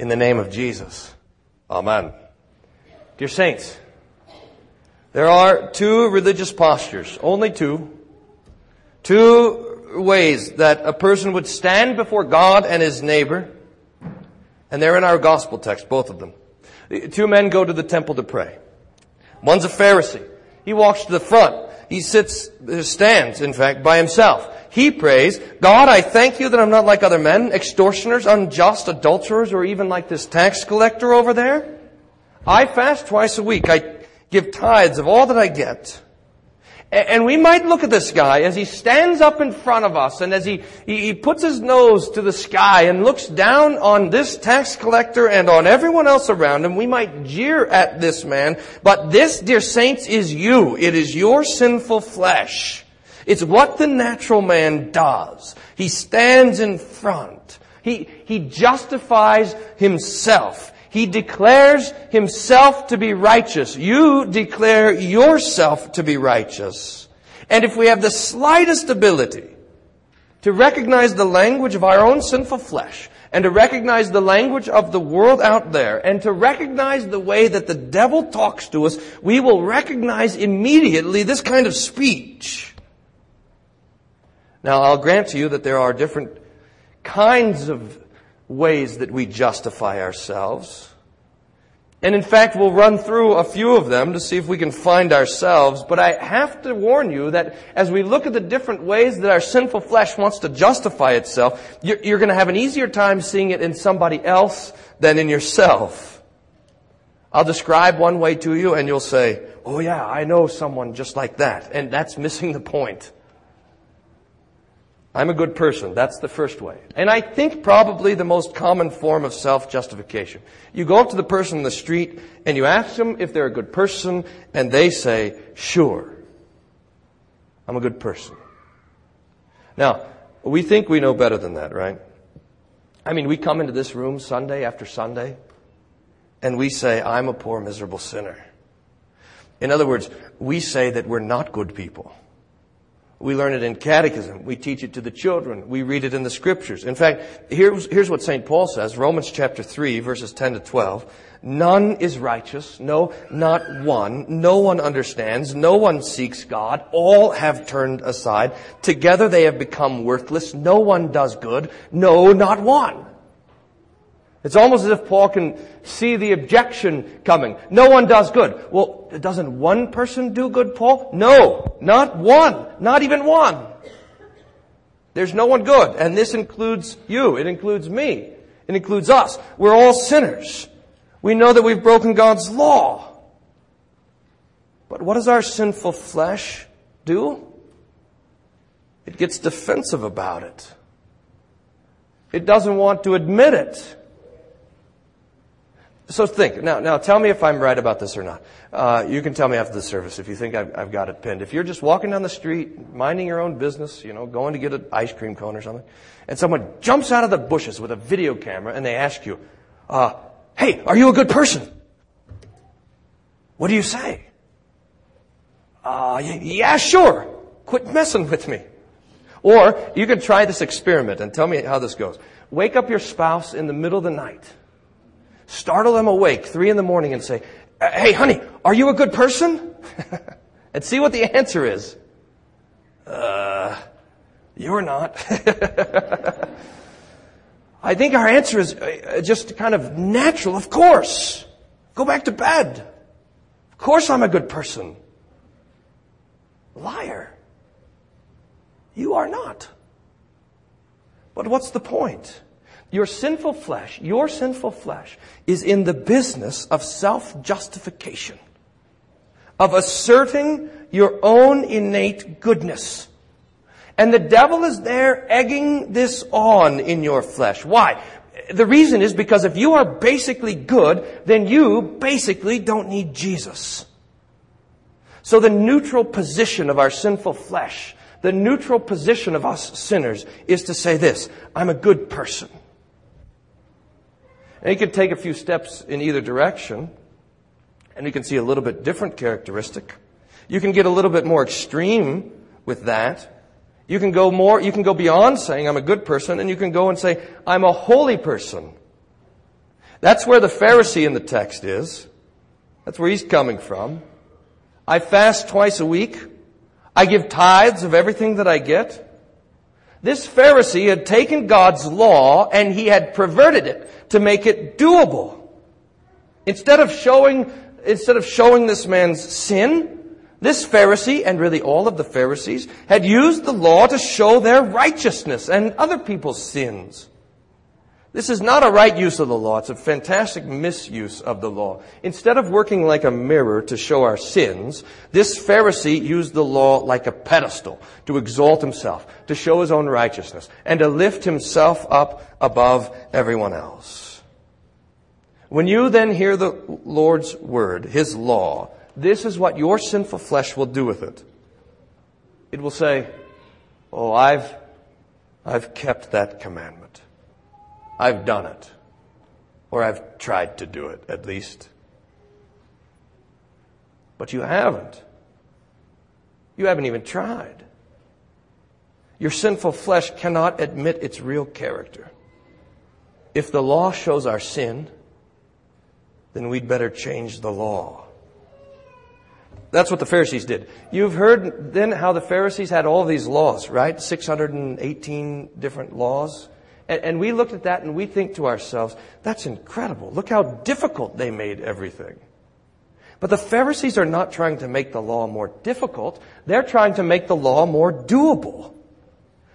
in the name of Jesus. Amen. Dear saints, there are two religious postures, only two, two ways that a person would stand before God and his neighbor, and they're in our gospel text, both of them. Two men go to the temple to pray. One's a Pharisee. He walks to the front. He sits, stands, in fact, by himself. He prays, God, I thank you that I'm not like other men, extortioners, unjust, adulterers, or even like this tax collector over there. I fast twice a week. I give tithes of all that I get. And we might look at this guy as he stands up in front of us and as he, he, puts his nose to the sky and looks down on this tax collector and on everyone else around him. We might jeer at this man, but this, dear saints, is you. It is your sinful flesh. It's what the natural man does. He stands in front. He, he justifies himself. He declares himself to be righteous. You declare yourself to be righteous. And if we have the slightest ability to recognize the language of our own sinful flesh, and to recognize the language of the world out there, and to recognize the way that the devil talks to us, we will recognize immediately this kind of speech. Now, I'll grant to you that there are different kinds of ways that we justify ourselves. And in fact, we'll run through a few of them to see if we can find ourselves. But I have to warn you that as we look at the different ways that our sinful flesh wants to justify itself, you're, going to have an easier time seeing it in somebody else than in yourself. I'll describe one way to you and you'll say, oh yeah, I know someone just like that. And that's missing the point. I'm a good person. That's the first way. And I think probably the most common form of self-justification. You go up to the person in the street and you ask them if they're a good person and they say, sure. I'm a good person. Now, we think we know better than that, right? I mean, we come into this room Sunday after Sunday and we say, I'm a poor miserable sinner. In other words, we say that we're not good people. We learn it in catechism. We teach it to the children. We read it in the scriptures. In fact, here's, here's what St. Paul says, Romans chapter 3, verses 10 to 12. None is righteous. No, not one. No one understands. No one seeks God. All have turned aside. Together they have become worthless. No one does good. No, not one. It's almost as if Paul can see the objection coming. No one does good. Well, doesn't one person do good, Paul? No, not one. Not even one. There's no one good. And this includes you. It includes me. It includes us. We're all sinners. We know that we've broken God's law. But what does our sinful flesh do? It gets defensive about it. It doesn't want to admit it. So think. Now, now tell me if I'm right about this or not. Uh, you can tell me after the service if you think I've, I've, got it pinned. If you're just walking down the street, minding your own business, you know, going to get an ice cream cone or something, and someone jumps out of the bushes with a video camera and they ask you, uh, hey, are you a good person? What do you say? Uh, yeah, sure. Quit messing with me. Or you can try this experiment and tell me how this goes. Wake up your spouse in the middle of the night startle them awake three in the morning and say, Hey, honey, are you a good person? and see what the answer is. Uh, you're not. I think our answer is uh, just kind of natural. Of course. Go back to bed. Of course I'm a good person. Liar. You are not. But what's the point? Your sinful flesh, your sinful flesh is in the business of self-justification, of asserting your own innate goodness. And the devil is there egging this on in your flesh. Why? The reason is because if you are basically good, then you basically don't need Jesus. So the neutral position of our sinful flesh, the neutral position of us sinners is to say this, I'm a good person. And you can take a few steps in either direction, and you can see a little bit different characteristic. You can get a little bit more extreme with that. You can go more, you can go beyond saying I'm a good person, and you can go and say I'm a holy person. That's where the Pharisee in the text is. That's where he's coming from. I fast twice a week. I give tithes of everything that I get. This Pharisee had taken God's law and he had perverted it to make it doable. Instead of showing, instead of showing this man's sin, this Pharisee, and really all of the Pharisees, had used the law to show their righteousness and other people's sins. This is not a right use of the law. It's a fantastic misuse of the law. Instead of working like a mirror to show our sins, this Pharisee used the law like a pedestal to exalt himself, to show his own righteousness, and to lift himself up above everyone else. When you then hear the Lord's word, His law, this is what your sinful flesh will do with it. It will say, Oh, I've, I've kept that commandment. I've done it. Or I've tried to do it, at least. But you haven't. You haven't even tried. Your sinful flesh cannot admit its real character. If the law shows our sin, then we'd better change the law. That's what the Pharisees did. You've heard then how the Pharisees had all these laws, right? 618 different laws. And, and we looked at that and we think to ourselves, that's incredible. Look how difficult they made everything. But the Pharisees are not trying to make the law more difficult. They're trying to make the law more doable.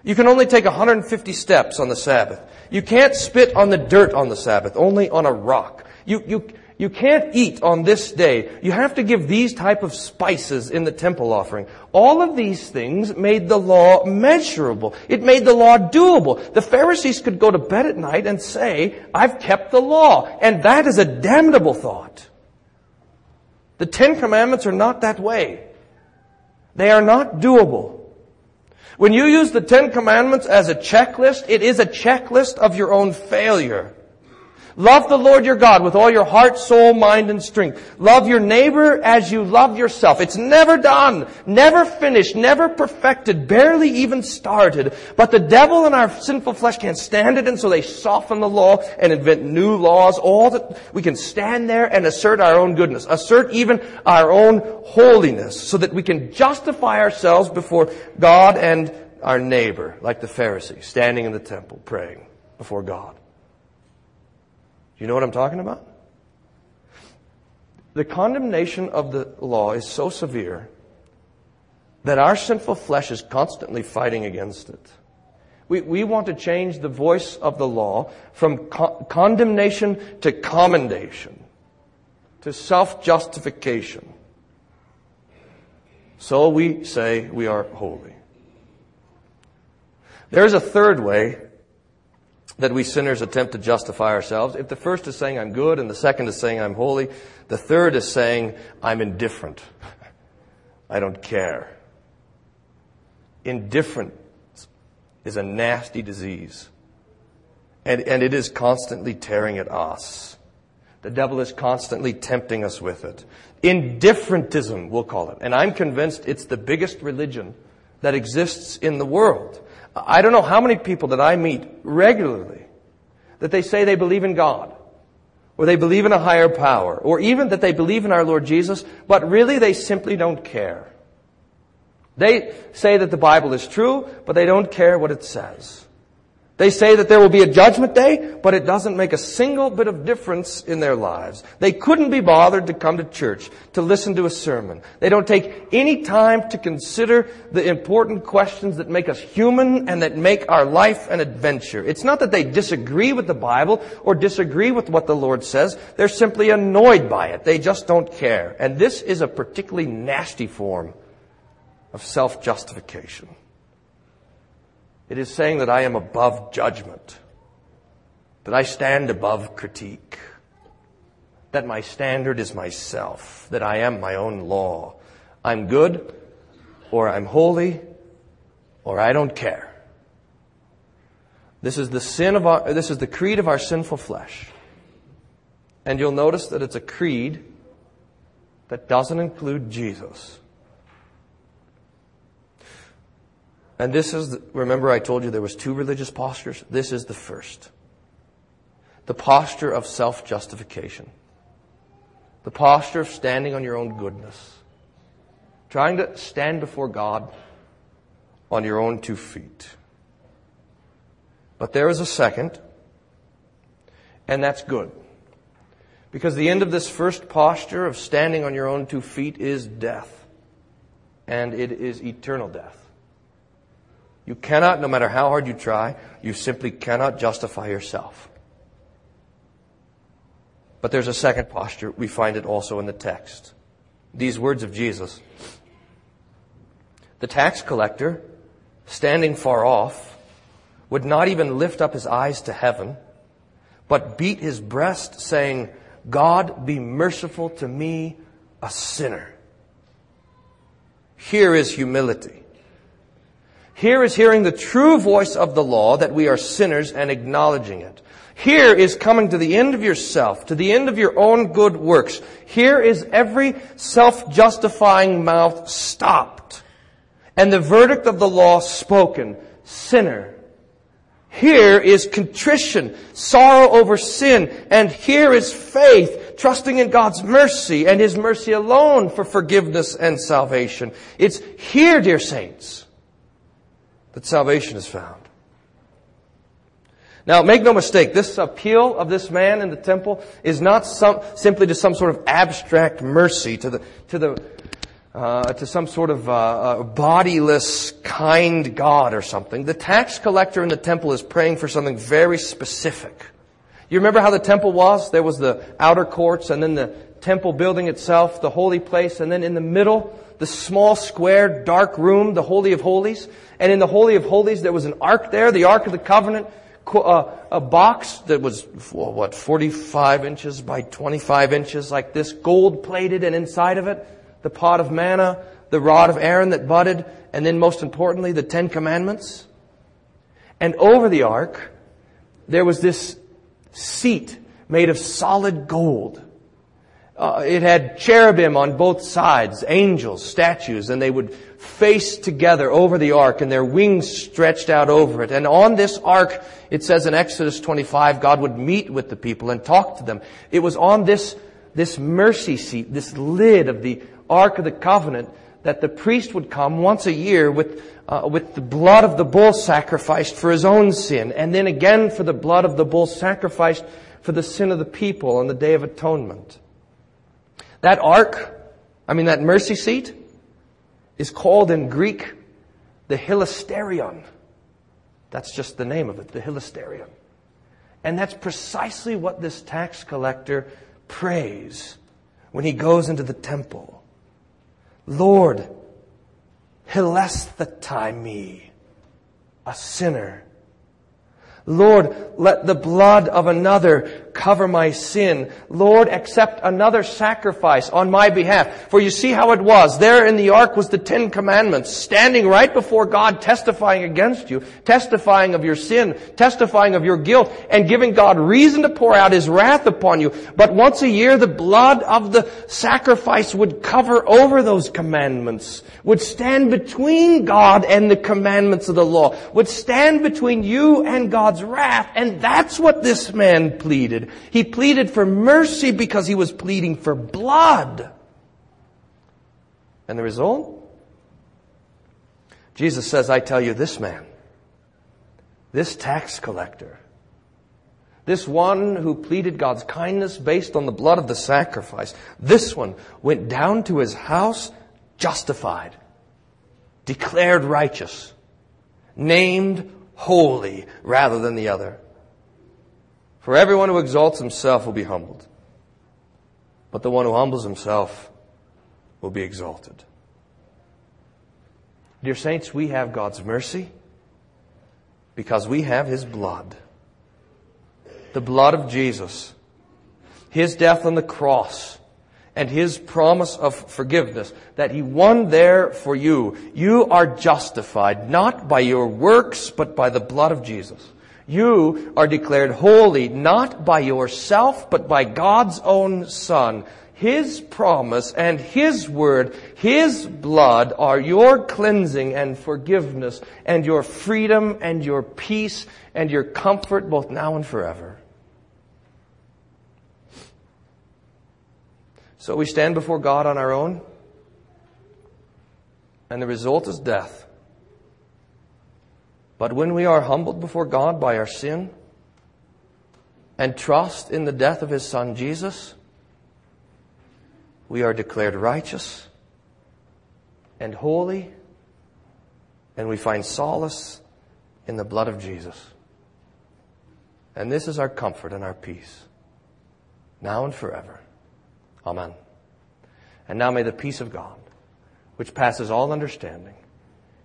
You can only take 150 steps on the Sabbath. You can't spit on the dirt on the Sabbath, only on a rock. You, you, you can't eat on this day. You have to give these type of spices in the temple offering. All of these things made the law measurable. It made the law doable. The Pharisees could go to bed at night and say, I've kept the law. And that is a damnable thought. The Ten Commandments are not that way. They are not doable. When you use the Ten Commandments as a checklist, it is a checklist of your own failure. Love the Lord your God with all your heart, soul, mind, and strength. Love your neighbor as you love yourself. It's never done, never finished, never perfected, barely even started. But the devil and our sinful flesh can't stand it, and so they soften the law and invent new laws. All that we can stand there and assert our own goodness, assert even our own holiness, so that we can justify ourselves before God and our neighbor, like the Pharisee, standing in the temple praying before God. You know what I'm talking about? The condemnation of the law is so severe that our sinful flesh is constantly fighting against it. We, we want to change the voice of the law from co- condemnation to commendation, to self-justification. So we say we are holy. There's a third way that we sinners attempt to justify ourselves. If the first is saying I'm good and the second is saying I'm holy, the third is saying I'm indifferent. I don't care. Indifference is a nasty disease. And, and it is constantly tearing at us. The devil is constantly tempting us with it. Indifferentism, we'll call it. And I'm convinced it's the biggest religion that exists in the world. I don't know how many people that I meet regularly that they say they believe in God, or they believe in a higher power, or even that they believe in our Lord Jesus, but really they simply don't care. They say that the Bible is true, but they don't care what it says. They say that there will be a judgment day, but it doesn't make a single bit of difference in their lives. They couldn't be bothered to come to church, to listen to a sermon. They don't take any time to consider the important questions that make us human and that make our life an adventure. It's not that they disagree with the Bible or disagree with what the Lord says. They're simply annoyed by it. They just don't care. And this is a particularly nasty form of self-justification. It is saying that I am above judgment, that I stand above critique, that my standard is myself, that I am my own law. I'm good, or I'm holy, or I don't care. This is the sin of our, this is the creed of our sinful flesh. And you'll notice that it's a creed that doesn't include Jesus. And this is, the, remember I told you there was two religious postures? This is the first. the posture of self-justification. The posture of standing on your own goodness. Trying to stand before God on your own two feet. But there is a second, and that's good. Because the end of this first posture of standing on your own two feet is death. And it is eternal death. You cannot, no matter how hard you try, you simply cannot justify yourself. But there's a second posture. We find it also in the text. These words of Jesus. The tax collector, standing far off, would not even lift up his eyes to heaven, but beat his breast, saying, God be merciful to me, a sinner. Here is humility. Here is hearing the true voice of the law that we are sinners and acknowledging it. Here is coming to the end of yourself, to the end of your own good works. Here is every self-justifying mouth stopped and the verdict of the law spoken. Sinner. Here is contrition, sorrow over sin, and here is faith, trusting in God's mercy and His mercy alone for forgiveness and salvation. It's here, dear saints, that salvation is found. Now, make no mistake, this appeal of this man in the temple is not some, simply to some sort of abstract mercy, to the, to the, uh, to some sort of uh, uh, bodiless, kind God or something. The tax collector in the temple is praying for something very specific. You remember how the temple was? There was the outer courts and then the temple building itself, the holy place, and then in the middle, the small square dark room, the Holy of Holies. And in the Holy of Holies, there was an ark there, the Ark of the Covenant, uh, a box that was, what, 45 inches by 25 inches, like this, gold plated, and inside of it, the pot of manna, the rod of Aaron that budded, and then most importantly, the Ten Commandments. And over the ark, there was this seat made of solid gold. Uh, it had cherubim on both sides, angels, statues, and they would face together over the ark and their wings stretched out over it. And on this ark, it says in Exodus 25, God would meet with the people and talk to them. It was on this, this mercy seat, this lid of the Ark of the Covenant that the priest would come once a year with, uh, with the blood of the bull sacrificed for his own sin, and then again for the blood of the bull sacrificed for the sin of the people on the Day of Atonement. That ark, I mean that mercy seat, is called in Greek the hilasterion. That's just the name of it, the hilasterion. And that's precisely what this tax collector prays when he goes into the temple. Lord, hilasthetai me, a sinner. Lord, let the blood of another cover my sin. Lord, accept another sacrifice on my behalf. For you see how it was. There in the ark was the Ten Commandments, standing right before God, testifying against you, testifying of your sin, testifying of your guilt, and giving God reason to pour out His wrath upon you. But once a year, the blood of the sacrifice would cover over those commandments, would stand between God and the commandments of the law, would stand between you and God's wrath. And that's what this man He pleaded for mercy because he was pleading for blood. And the result? Jesus says, I tell you, this man, this tax collector, this one who pleaded God's kindness based on the blood of the sacrifice, this one went down to his house justified, declared righteous, named holy rather than the other. For everyone who exalts himself will be humbled, but the one who humbles himself will be exalted. Dear saints, we have God's mercy because we have His blood. The blood of Jesus. His death on the cross and His promise of forgiveness that He won there for you. You are justified not by your works, but by the blood of Jesus. You are declared holy not by yourself, but by God's own Son. His promise and His word, His blood are your cleansing and forgiveness and your freedom and your peace and your comfort both now and forever. So we stand before God on our own and the result is death. But when we are humbled before God by our sin and trust in the death of His Son Jesus, we are declared righteous and holy, and we find solace in the blood of Jesus. And this is our comfort and our peace, now and forever. Amen. And now may the peace of God, which passes all understanding,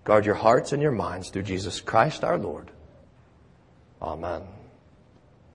guard your hearts and your minds through Jesus Christ our Lord. Amen.